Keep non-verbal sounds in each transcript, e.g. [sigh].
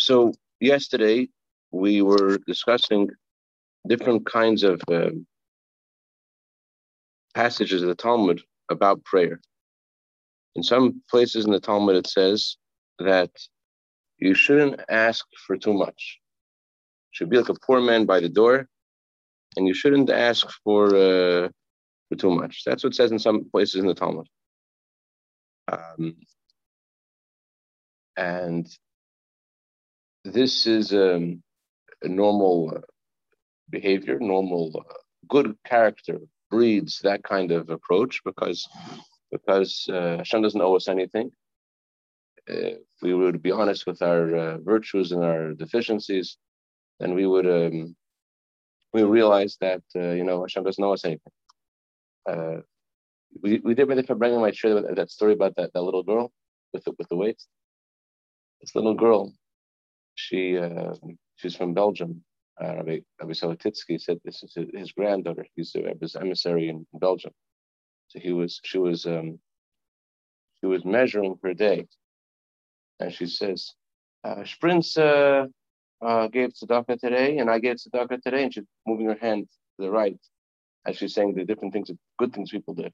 so yesterday we were discussing different kinds of uh, passages of the Talmud about prayer. In some places in the Talmud, it says that you shouldn't ask for too much. You should be like a poor man by the door, and you shouldn't ask for uh, for too much. That's what it says in some places in the Talmud. Um, and this is um, a normal uh, behavior, normal uh, good character breeds that kind of approach because because uh, Hashem doesn't owe us anything. If we would be honest with our uh, virtues and our deficiencies, then we would um, we realize that uh, you know Hashem doesn't owe us anything. We, we did for bringing my share that, that story about that, that little girl with the, with the weights. This little girl, she uh, she's from Belgium. Uh, Rabbi, Rabbi Solotitsky said this is his granddaughter. He's a his emissary in Belgium. So he was she was um, she was measuring her day, and she says, uh, "Sprints uh, uh, gave tzedakah today, and I gave tzedakah today," and she's moving her hand to the right as she's saying the different things, good things people did.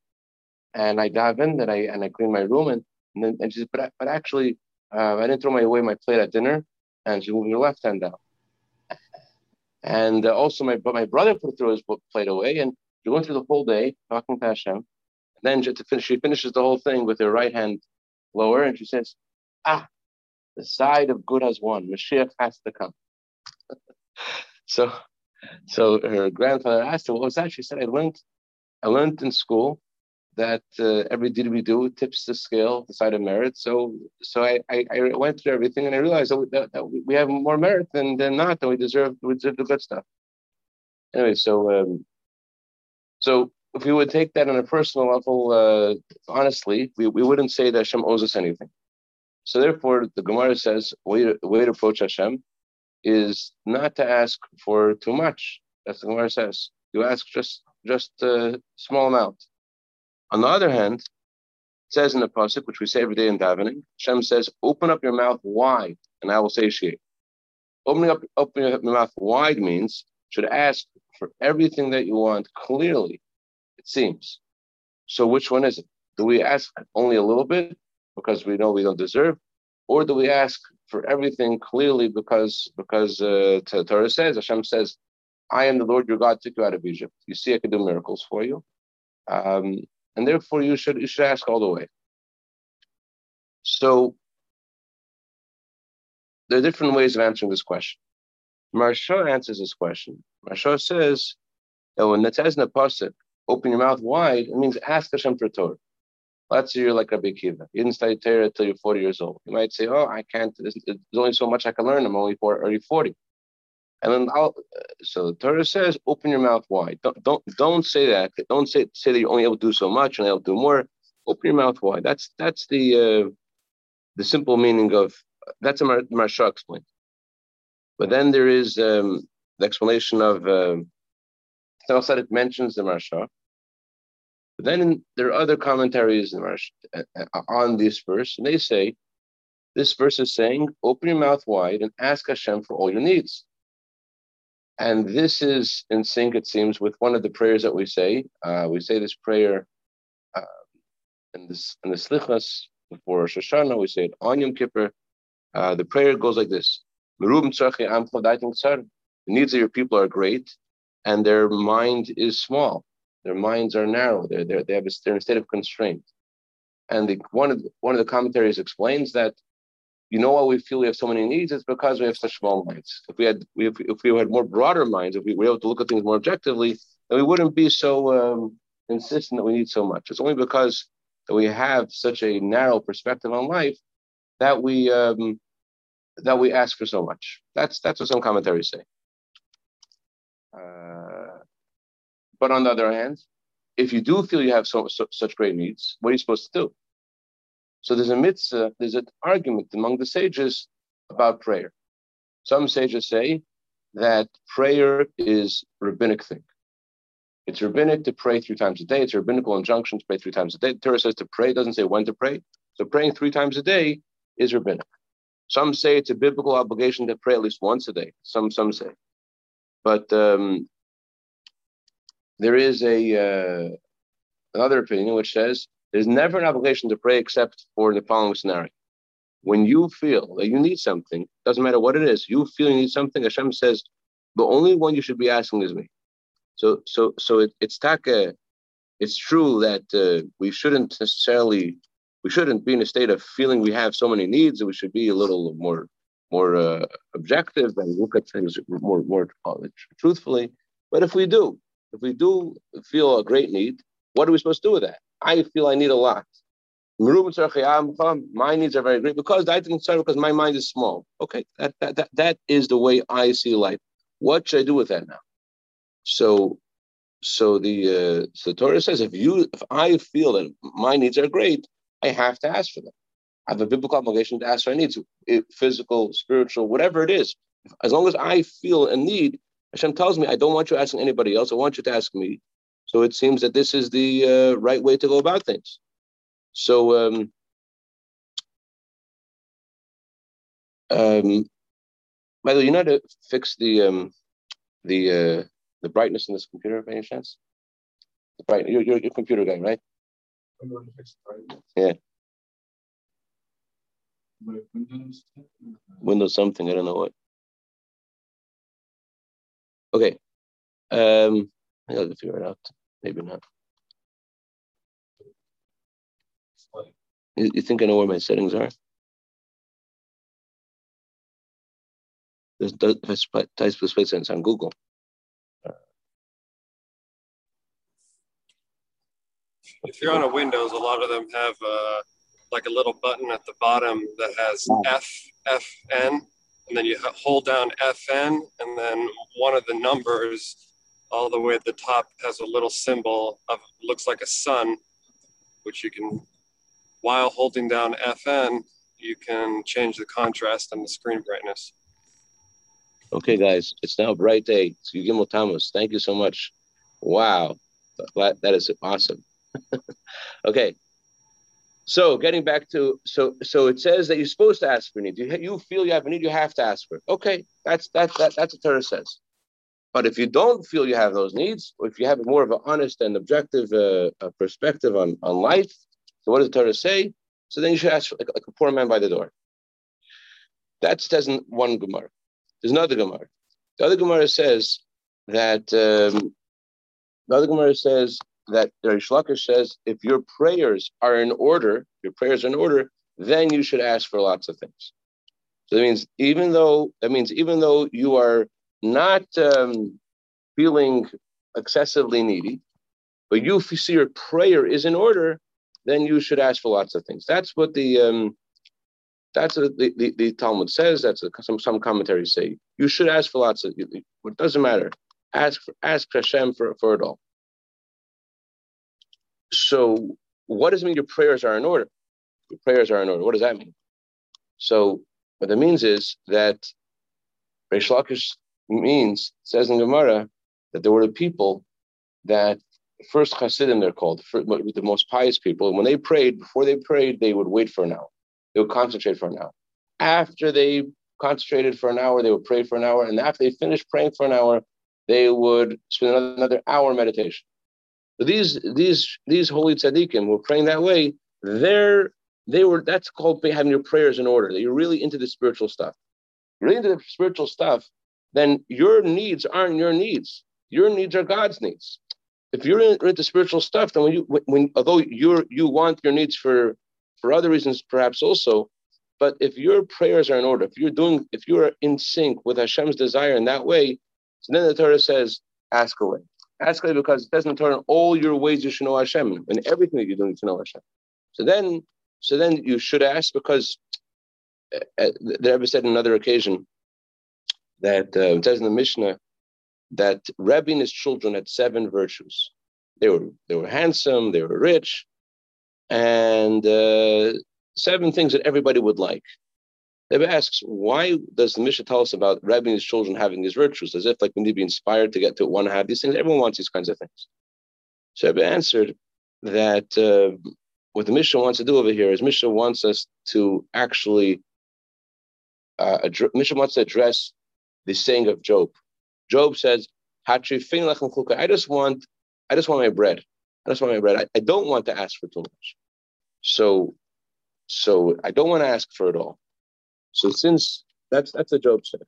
And I dive in and I and I clean my room, and and, then, and she says, "But but actually, uh, I didn't throw my away my plate at dinner," and she moved her left hand down. And uh, also, my but my brother put throw his plate away, and she went through the whole day talking to Hashem. And then to finish, she finishes the whole thing with her right hand lower, and she says, "Ah, the side of good has won. Mashiach has to come." [laughs] so, so her grandfather asked her, "What was that?" She said, "I learned, I learned in school that uh, every deed we do tips the scale, the side of merit. So, so I, I, I went through everything and I realized that we, that, that we have more merit than, than not, and we deserve we deserve the good stuff. Anyway, so um, so if we would take that on a personal level, uh, honestly, we, we wouldn't say that Hashem owes us anything. So therefore, the Gemara says way to, way to approach Hashem is not to ask for too much. That's the Gemara says. You ask just just a small amount. On the other hand, it says in the pasuk, which we say every day in davening, Hashem says, "Open up your mouth wide, and I will satiate." Opening up, opening up your mouth wide means should ask for everything that you want clearly. It seems. So, which one is it? Do we ask only a little bit because we know we don't deserve, or do we ask for everything clearly because because uh, Torah says Hashem says, "I am the Lord your God, took you out of Egypt." You see, I can do miracles for you. Um, and therefore you should you should ask all the way. So there are different ways of answering this question. Marsha answers this question. Marsha says that when the pasuk, open your mouth wide, it means ask Hashem for Torah. Let's say you're like Rabbi Akiva. You didn't study Torah until you're 40 years old. You might say, oh, I can't, there's, there's only so much I can learn. I'm only already 40. And then I'll, so the Torah says, open your mouth wide. Don't don't don't say that. Don't say say that you're only able to do so much and to do more. Open your mouth wide. That's that's the uh, the simple meaning of that's a Marsha explained. But then there is um, the explanation of uh, it mentions the Marsha. But then there are other commentaries in Maharsha, uh, on this verse, and they say this verse is saying, open your mouth wide and ask Hashem for all your needs. And this is in sync, it seems, with one of the prayers that we say. Uh, we say this prayer uh, in, this, in the Slichas before Rosh. We say it on Yom Kippur. Uh, the prayer goes like this: The needs of your people are great, and their mind is small. Their minds are narrow. They're, they're, they have a, they're in a state of constraint. And the, one of the, one of the commentaries explains that you know why we feel we have so many needs? It's because we have such small minds. If we had, if, we had more broader minds, if we were able to look at things more objectively, then we wouldn't be so um, insistent that we need so much. It's only because that we have such a narrow perspective on life that we um, that we ask for so much. That's that's what some commentaries say. Uh, but on the other hand, if you do feel you have so, so, such great needs, what are you supposed to do? So there's a mitzvah, there's an argument among the sages about prayer. Some sages say that prayer is rabbinic thing. It's rabbinic to pray three times a day. It's a rabbinical injunction to pray three times a day. The Torah says to pray, doesn't say when to pray. So praying three times a day is rabbinic. Some say it's a biblical obligation to pray at least once a day. Some some say, but um, there is a uh, another opinion which says there's never an obligation to pray except for the following scenario. When you feel that you need something, doesn't matter what it is, you feel you need something, Hashem says, the only one you should be asking is me. So so so it, it's taka, it's true that uh, we shouldn't necessarily we shouldn't be in a state of feeling we have so many needs that we should be a little more more uh, objective and look at things more more truthfully. But if we do, if we do feel a great need, what are we supposed to do with that? I feel I need a lot. My needs are very great because I didn't start because my mind is small. Okay, that, that that that is the way I see life. What should I do with that now? So, so the uh, so the Torah says if you if I feel that my needs are great, I have to ask for them. I have a biblical obligation to ask for my needs, physical, spiritual, whatever it is. As long as I feel a need, Hashem tells me, I don't want you asking anybody else. I want you to ask me. So it seems that this is the uh, right way to go about things. So, um, um, by the way, you know how to fix the um, the uh, the brightness in this computer by any chance? The bright, you're, you're, a computer guy, right? Yeah. Windows. Windows something. I don't know what. Okay. Um, I got to figure it out. Maybe not. You, you think I know where my settings are? There's, types of space on Google. if you're on a Windows, a lot of them have uh, like a little button at the bottom that has F F N, and then you hold down FN, and then one of the numbers all the way at the top has a little symbol of looks like a sun, which you can, while holding down FN, you can change the contrast and the screen brightness. Okay, guys, it's now bright day. So Gimel Thomas, thank you so much. Wow, that, that is awesome. [laughs] okay. So getting back to so so it says that you're supposed to ask for need. You, you feel you have a need, you have to ask for it. Okay, that's that, that that's what Torah says. But if you don't feel you have those needs, or if you have more of an honest and objective uh, perspective on, on life, so what does the Torah say? So then you should ask like, like a poor man by the door. That says in one Gemara. There's another Gemara. The other Gemara says that um, the other Gemara says that Reish Lakish says if your prayers are in order, your prayers are in order, then you should ask for lots of things. So that means even though that means even though you are not um, feeling excessively needy, but you see your prayer is in order, then you should ask for lots of things. That's what the um, that's what the, the, the, Talmud says. That's what some some commentaries say. You should ask for lots of. It doesn't matter. Ask for ask Hashem for, for it all. So, what does it mean your prayers are in order? Your prayers are in order. What does that mean? So, what that means is that Reish Lakish means, says in Gemara, that there were the people that first Hasidim, they're called, the most pious people. And when they prayed, before they prayed, they would wait for an hour. They would concentrate for an hour. After they concentrated for an hour, they would pray for an hour. And after they finished praying for an hour, they would spend another hour meditation these these these holy tzaddikim who were praying that way, they're they were that's called having your prayers in order. That you're really into the spiritual stuff. You're really into the spiritual stuff, then your needs aren't your needs. Your needs are God's needs. If you're into spiritual stuff, then when you when although you're you want your needs for for other reasons perhaps also, but if your prayers are in order, if you're doing if you're in sync with Hashem's desire in that way, so then the Torah says, ask away. Ask away because it doesn't turn all your ways you should know Hashem and everything that you're doing to know Hashem. So then, so then you should ask because uh, uh the Rebbe said on another occasion that uh, it says in the Mishnah that Rebbe and his children had seven virtues. They were they were handsome, they were rich, and uh, seven things that everybody would like. Rebbe asks, why does the Mishnah tell us about Rebbe and his children having these virtues? As if like we need to be inspired to get to want to have these things. Everyone wants these kinds of things. So Rebbe answered that uh, what the Mishnah wants to do over here is Mishnah wants us to actually uh, address, Mishnah wants to address the saying of Job. Job says, "I just want, I just want my bread. I just want my bread. I, I don't want to ask for too much. So, so I don't want to ask for it all. So since that's that's a Job said.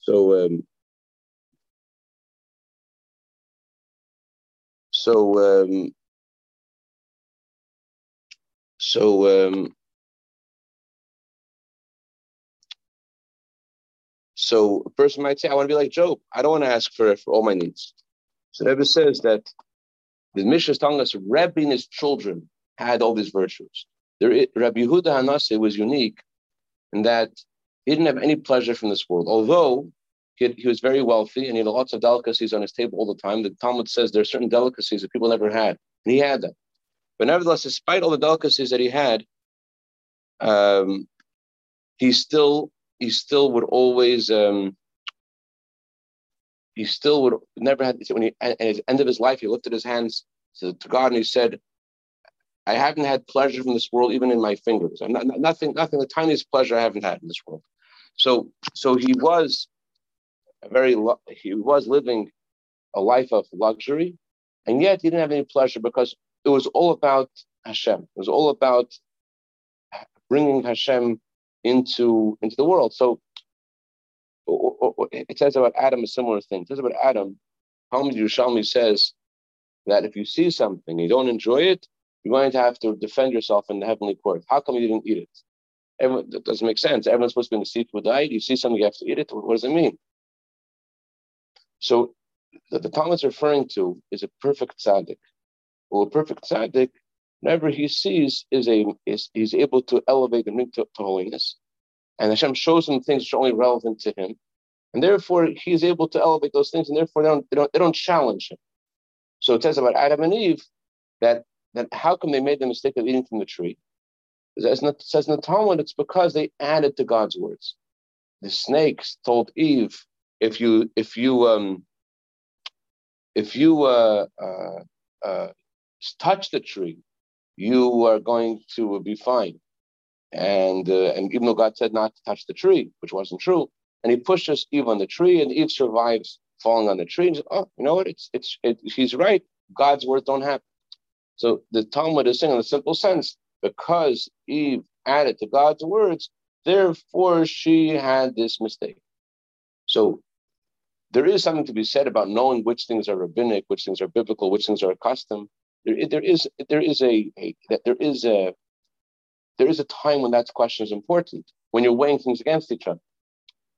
So um, so um, so um, so a person might say, I want to be like Job. I don't want to ask for, for all my needs. So Rebbe says that the Mishnah is telling us Rebbe and his children had all these virtues. There, Rabbi Yehuda Hanasi was unique in that he didn't have any pleasure from this world. Although he, had, he, was very wealthy and he had lots of delicacies on his table all the time, the Talmud says there are certain delicacies that people never had, and he had them. But nevertheless, despite all the delicacies that he had, um, he still he still would always um, he still would never had when he at the end of his life he lifted his hands to, to God and he said, "I haven't had pleasure from this world even in my fingers. I'm not, nothing nothing the tiniest pleasure I haven't had in this world." So so he was a very he was living a life of luxury, and yet he didn't have any pleasure because it was all about Hashem. It was all about bringing Hashem into into the world. So it says about Adam a similar thing. It says about Adam, Talmud Yerushalmi says that if you see something and you don't enjoy it, you're going to have to defend yourself in the heavenly court. How come you didn't eat it? Everyone, that doesn't make sense. Everyone's supposed to be in the seat with diet. You see something, you have to eat it. What does it mean? So the, the Talmud's referring to is a perfect tzaddik. Well, a perfect tzaddik, whenever he sees, is a is he's able to elevate bring to, to holiness, and Hashem shows him things which are only relevant to him, and therefore he's able to elevate those things, and therefore they don't they don't, they don't challenge him. So it says about Adam and Eve that that how come they made the mistake of eating from the tree? It says in the Talmud, it's because they added to God's words. The snakes told Eve, if you if you um, if you uh, uh, uh, touch the tree, you are going to be fine. And uh, and even though God said not to touch the tree, which wasn't true, and He pushes Eve on the tree, and Eve survives falling on the tree. And says, oh, you know what? It's it's it, he's right. God's words don't happen. So the Talmud is saying in a simple sense, because Eve added to God's words, therefore she had this mistake. So there is something to be said about knowing which things are rabbinic, which things are biblical, which things are custom. There, there is there is a, a there is a there is a time when that question is important when you're weighing things against each other.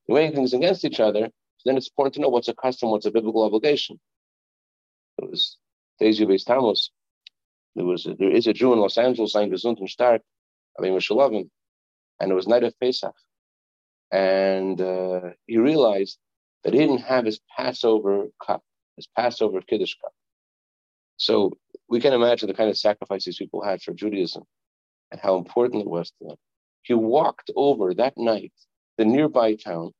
You're weighing things against each other, then it's important to know what's a custom, what's a biblical obligation. It was Dezu Beis Tammuz. There was a, there is a Jew in Los Angeles named Gesund and Stark, I mean Mishalovim, and it was night of Pesach, and uh, he realized that he didn't have his Passover cup, his Passover Kiddush cup. So we can imagine the kind of sacrifices people had for Judaism and how important it was to them. He walked over that night, the nearby town,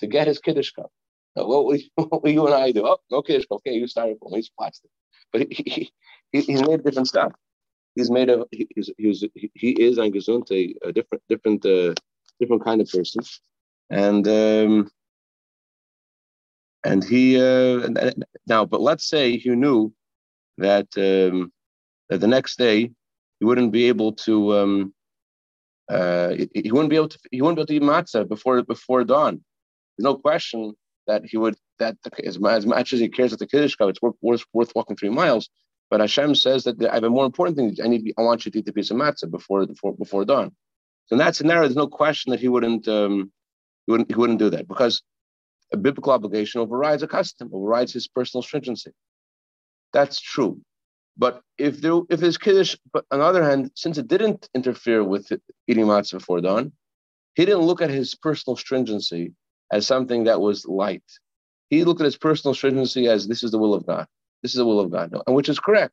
to get his Kiddush cup. Now, what, will, [laughs] what will you and I do? Oh, no Kiddush cup. Okay, you started from he's plastic. But he, he, he's made different stuff. He's made of, he, he's, he, was, he is ein Gesundte, a different, different, uh, different kind of person. And, um, and he uh, now, but let's say he knew that um, that the next day he wouldn't be able to um, uh, he, wouldn't be able to he wouldn't be able to eat matzah before before dawn. There's no question that he would that as, as much as he cares about the kiddush it's worth, worth, worth walking three miles. But Hashem says that I have a more important thing. I need I want you to eat the piece of matzah before before before dawn. So in that scenario, there's no question that he wouldn't um, he wouldn't he wouldn't do that because a biblical obligation overrides a custom, overrides his personal stringency. That's true. But if there, if his kiddush, but on the other hand, since it didn't interfere with eating matzah before dawn, he didn't look at his personal stringency as something that was light. He looked at his personal stringency as this is the will of God. This is the will of God, and which is correct.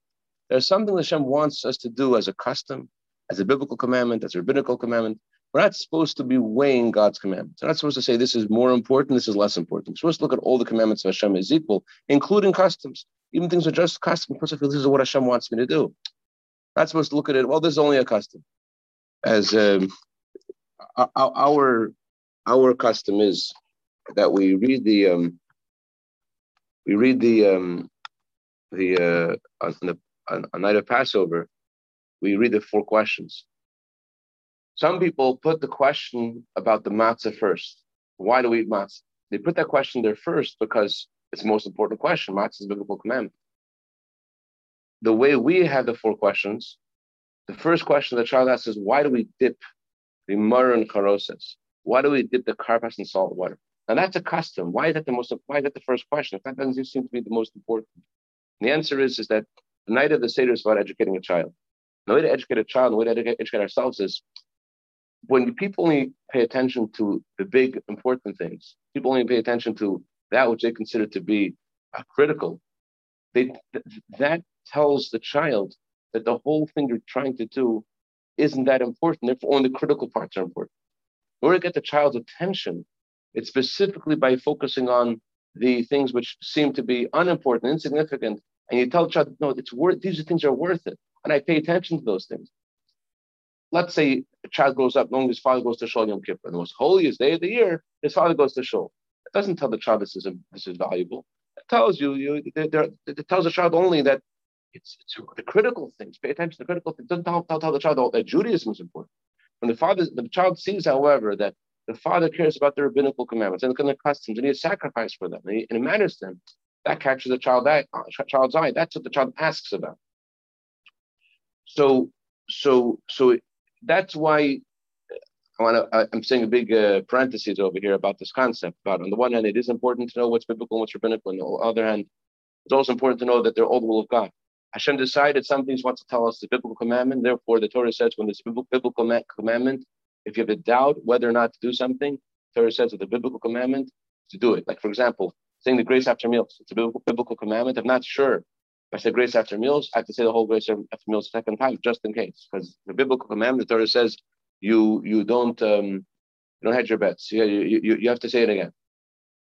There's something that Hashem wants us to do as a custom, as a biblical commandment, as a rabbinical commandment, we're not supposed to be weighing God's commandments. We're not supposed to say this is more important, this is less important. We're supposed to look at all the commandments of Hashem as equal, including customs. Even things are just custom. Plus, I feel this is what Hashem wants me to do. Not supposed to look at it, well, this is only a custom. As um, our our custom is that we read the um, we read the um, the uh, on the on, on night of Passover, we read the four questions. Some people put the question about the matzah first. Why do we eat matzah? They put that question there first because it's the most important question. Matzah is a biblical commandment. The way we have the four questions, the first question the child asks is, why do we dip the maror and charoses? Why do we dip the karpas in salt water? Now that's a custom. Why is that the most? Why is that the first question? If that doesn't seem to be the most important. And the answer is, is that the night of the Seder is about educating a child. The way to educate a child, the way to educate ourselves is when people only pay attention to the big important things, people only pay attention to that which they consider to be uh, critical. They, th- that tells the child that the whole thing you're trying to do isn't that important. Therefore, only the critical parts are important. In order to get the child's attention, it's specifically by focusing on the things which seem to be unimportant, insignificant, and you tell the child, no, it's worth these things are worth it. And I pay attention to those things. Let's say a child grows up knowing his father goes to Shul Yom Kippur, the most holiest day of the year, his father goes to Shul. It doesn't tell the child this is this is valuable. It tells you, you it tells the child only that it's, it's the critical things. Pay attention to the critical things. It doesn't tell, tell, tell the child that Judaism is important. When the father, the child sees, however, that the father cares about the rabbinical commandments and the customs, and he sacrifice for them, and he, and he matters them. That catches the child eye, uh, child's eye. That's what the child asks about. So, so, so that's why I want to. I'm saying a big uh, parentheses over here about this concept. But on the one hand, it is important to know what's biblical and what's rabbinical. On the other hand, it's also important to know that they're all the will of God. Hashem decided some things wants to tell us the biblical commandment. Therefore, the Torah says when there's a biblical commandment, if you have a doubt whether or not to do something, Torah says that the biblical commandment to do it. Like for example, saying the grace after meals. It's a biblical, biblical commandment. I'm not sure I say grace after meals, I have to say the whole grace after meals a second time, just in case. Because the biblical commandment, the Torah says you you don't um, you don't hedge your bets. You, you, you have to say it again.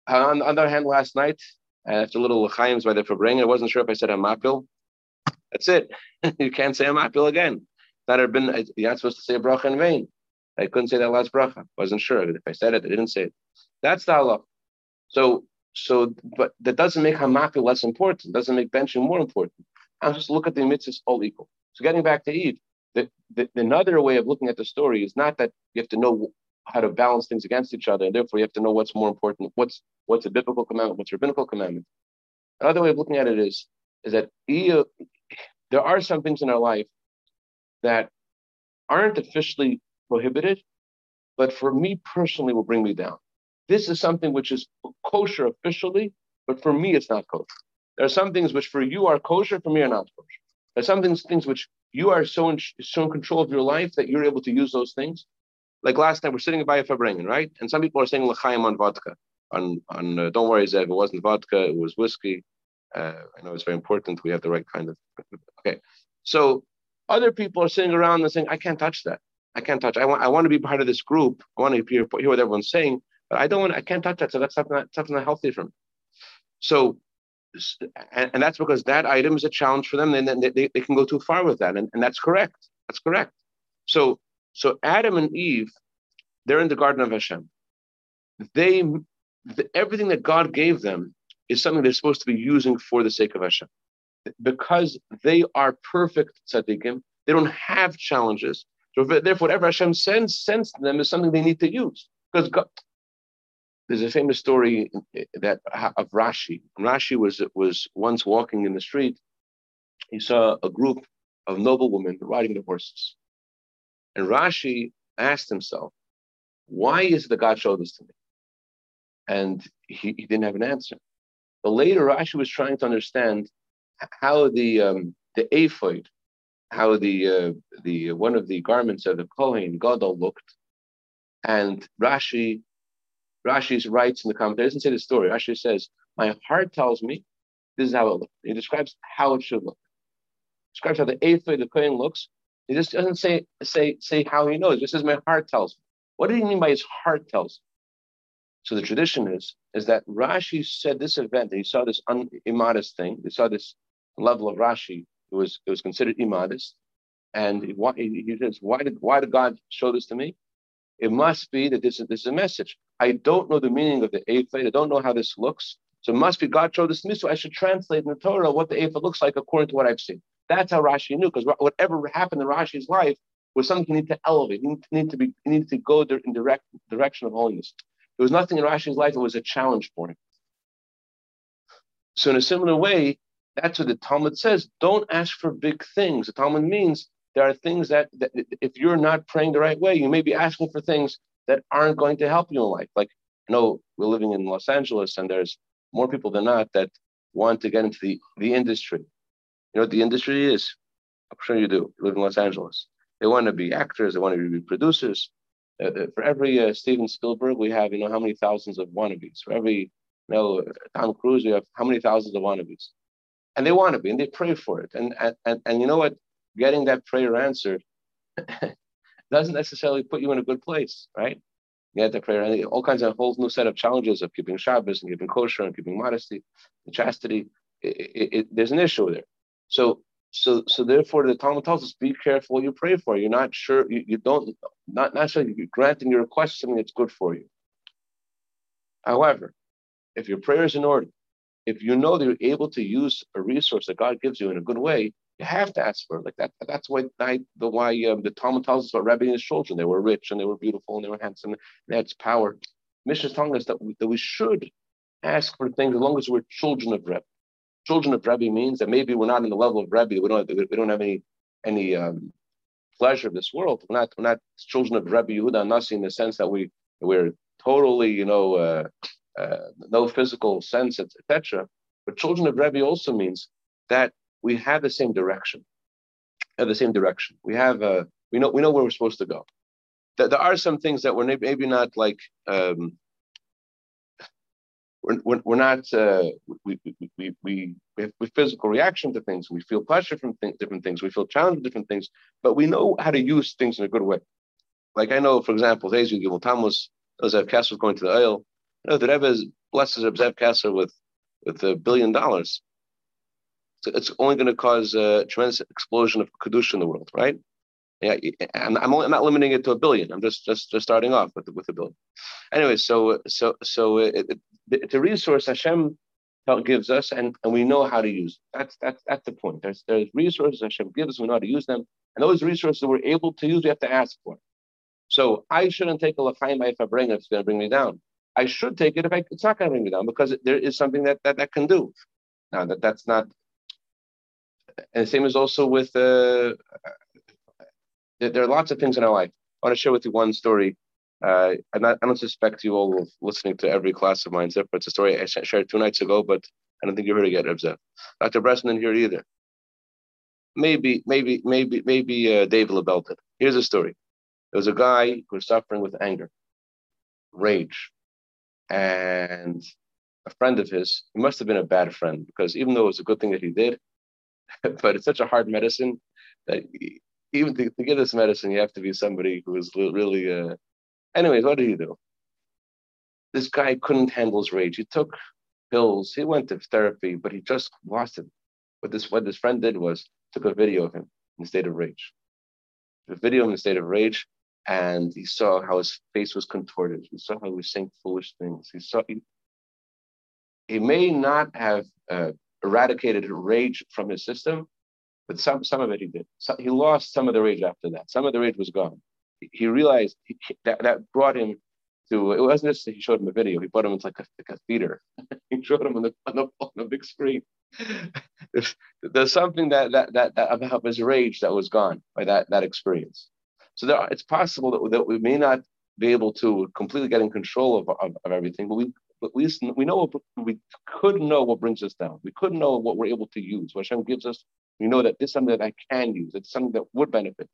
On, on the other hand, last night, after a little chayim's by the Farbrengen, I wasn't sure if I said Hamapil. That's it. [laughs] you can't say Hamapil again. That had been you're not supposed to say a bracha in vain. I couldn't say that last bracha. Wasn't sure. If I said it, I didn't say it. That's the halach. So, so, but that doesn't make Hamapil less important. Doesn't make benching more important. I'm just look at the mitzvahs all equal. So, getting back to Eve, the, the, another way of looking at the story is not that you have to know how to balance things against each other, and therefore you have to know what's more important. What's what's a biblical commandment? What's a rabbinical commandment? Another way of looking at it is is that uh, there are some things in our life that aren't officially prohibited, but for me personally will bring me down. This is something which is kosher officially, but for me it's not kosher. There are some things which for you are kosher, for me are not kosher. There are some things, things which you are so in, so in control of your life that you're able to use those things. Like last time, we're sitting by a Farbrengen, right? And some people are saying l'chaim on vodka. On, on uh, don't worry, Zev, it wasn't vodka, it was whiskey. Uh, I know it's very important. We have the right kind of. Okay. So other people are sitting around and saying, I can't touch that. I can't touch. I want I want to be part of this group. I want to hear, hear what everyone's saying, but I don't want. I can't touch that. So that's something something not healthy for me. So, and, and, that's because that item is a challenge for them. And then they, they, can go too far with that, and, and that's correct. That's correct. So so Adam and Eve, they're in the Garden of Hashem. They the, everything that God gave them is something they're supposed to be using for the sake of Hashem. Because they are perfect tzaddikim, they don't have challenges. So therefore, whatever Hashem sends sends to them is something they need to use. Because God, there's a famous story that of Rashi. Rashi was was once walking in the street. He saw a group of noblewomen riding their horses, and Rashi asked himself, "Why is the God showed this to me?" And he, he didn't have an answer. But later, Rashi was trying to understand how the um, the ephod, how the uh, the one of the garments of the Kohen Gadol looked, and Rashi Rashi writes in the commentary. Doesn't say the story. Rashi says, "My heart tells me this is how it looks." He describes how it should look. He describes how the eighth way the Kohen looks. He just doesn't say say say how he knows. He just says, "My heart tells me." What did he mean by his heart tells? So the tradition is is that Rashi said this event. that He saw this un- immodest thing. He saw this level of Rashi it was it was considered immodest. And he, he says, why did why did God show this to me? It must be that this is, this is a message. I don't know the meaning of the Ephod. I don't know how this looks. So it must be God showed this to me. So I should translate in the Torah what the Ephod looks like according to what I've seen. That's how Rashi knew, because whatever happened in Rashi's life was something he needed to elevate. He needed to be, he needed to go in direct direction of holiness. There was nothing in Rashi's life that was a challenge for him. So in a similar way, that's what the Talmud says. Don't ask for big things. The Talmud means there are things that, that if you're not praying the right way, you may be asking for things that aren't going to help you in life. Like, you know, we're living in Los Angeles and there's more people than not that want to get into the, the industry. You know what the industry is? I'm sure you do. You live in Los Angeles. They want to be actors. They want to be producers. Uh, uh, for every uh, Steven Spielberg, we have, you know, how many thousands of wannabes. For every, you know, Tom Cruise, we have how many thousands of wannabes. And they want to be, and they pray for it. And, and, and, and you know what? Getting that prayer answered [laughs] doesn't necessarily put you in a good place, right? You get the prayer, and all kinds of whole new set of challenges of keeping Shabbos and keeping kosher and keeping modesty and chastity. It, it, it, there's an issue there. So so so therefore the Talmud tells us be careful what you pray for. You're not sure you, you don't not necessarily granting your request something that's good for you. However, if your prayer is in order, if you know that you're able to use a resource that God gives you in a good way, you have to ask for it. Like that. That's why I, the why um, the Talmud tells us about Rebbe and his children. They were rich and they were beautiful and they were handsome. And they had power. Mishnah is telling us that we, that we should ask for things as long as we're children of Rebbe children of Rebbe means that maybe we're not in the level of Rebbe. We don't we don't have any any um, pleasure of this world. We're not we're not children of Rebbe Yehuda Nasi in the sense that we we're totally you know uh, uh, no physical sense etc. But children of Rebbe also means that we have the same direction, have the same direction. We have uh, we know we know where we're supposed to go. There, there are some things that we're maybe not like um, we're, we're, not uh, we, we, we, we, have physical reaction to things. We feel pleasure from th- different things. We feel challenged with different things. But we know how to use things in a good way. Like i know for example Zezu Gimel Tammuz Zev Kessler going to the oil you know the Rebbe blesses Zev Kessler with with a billion dollars it's only going to cause a tremendous explosion of kedusha in the world right yeah, I'm, I'm, only, I'm not limiting it to a billion. I'm just just just starting off with with a billion. Anyway, so so so it, it, it's a resource Hashem gives us, and, and we know how to use. It. That's that's that's the point. There's there's resources Hashem gives us. We know how to use them, and those resources we're able to use, we have to ask for. So I shouldn't take a l'chaim if I bring it. It's going to bring me down. I should take it if I, it's not going to bring me down because there is something that that, that can do. Now that that's not. And the same is also with uh, there, are lots of things in our life. I want to share with you one story. Uh, I, not, I don't suspect you all of listening to every class of mine, but it's a story I shared two nights ago, but I don't think you heard it yet. Bresson didn't hear it either. Maybe, maybe, maybe, maybe uh, Dave LaBelle Here's a story. There was a guy who was suffering with anger, rage, and a friend of his, he must have been a bad friend because even though it was a good thing that he did, [laughs] but it's such a hard medicine that even to, to, give this medicine, you have to be somebody who is really. Uh... Anyways, what did he do? This guy couldn't handle his rage. He took pills. He went to therapy, but he just lost it. What this what this friend did was took a video of him in a state of rage. The video in a state of rage, and he saw how his face was contorted. He saw how he was saying foolish things. He saw he, he may not have uh, eradicated rage from his system, but some, some of it he did. So he lost some of the rage after that. Some of the rage was gone. He, realized he, that that brought him to, it wasn't just he showed him a video, he brought him into like a, like a theater. [laughs] he showed him on the, on the, on the big screen. [laughs] there's, there's, something that, that, that, that about his rage that was gone by that, that experience. So there, it's possible that, that we may not be able to completely get in control of, of, of everything, but we but we, we know what, we could know what brings us down. We could know what we're able to use. What Hashem gives us we know that this is something that I can use. It's something that would benefit.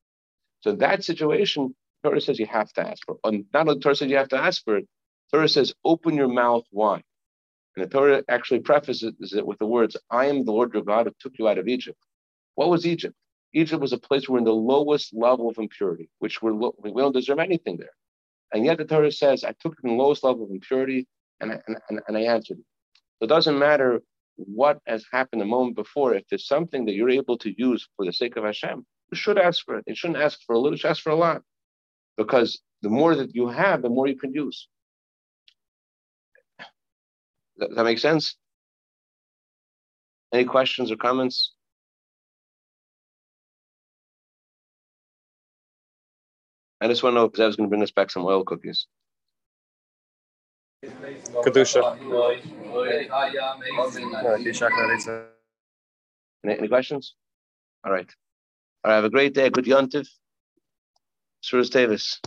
So that situation, Torah says you have to ask for. And not only Torah says you have to ask for it, Torah says open your mouth wide. And the Torah actually prefaces it with the words, I am the Lord your God who took you out of Egypt. What was Egypt? Egypt was a place where we're in the lowest level of impurity, which we're we don't deserve anything there. And yet the Torah says, I took the lowest level of impurity and I, and, and I answered it. Doesn't matter what has happened a moment before, if there's something that you're able to use for the sake of Hashem, you should ask for it. You shouldn't ask for a little, you should ask for a lot. Because the more that you have, the more you can use. Does that make sense? Any questions or comments? I just want to know if Zev's going to bring us back some oil cookies. Kedusha. Any, any questions? All right. All right. Have a great day. Good Yontif. Surah Davis.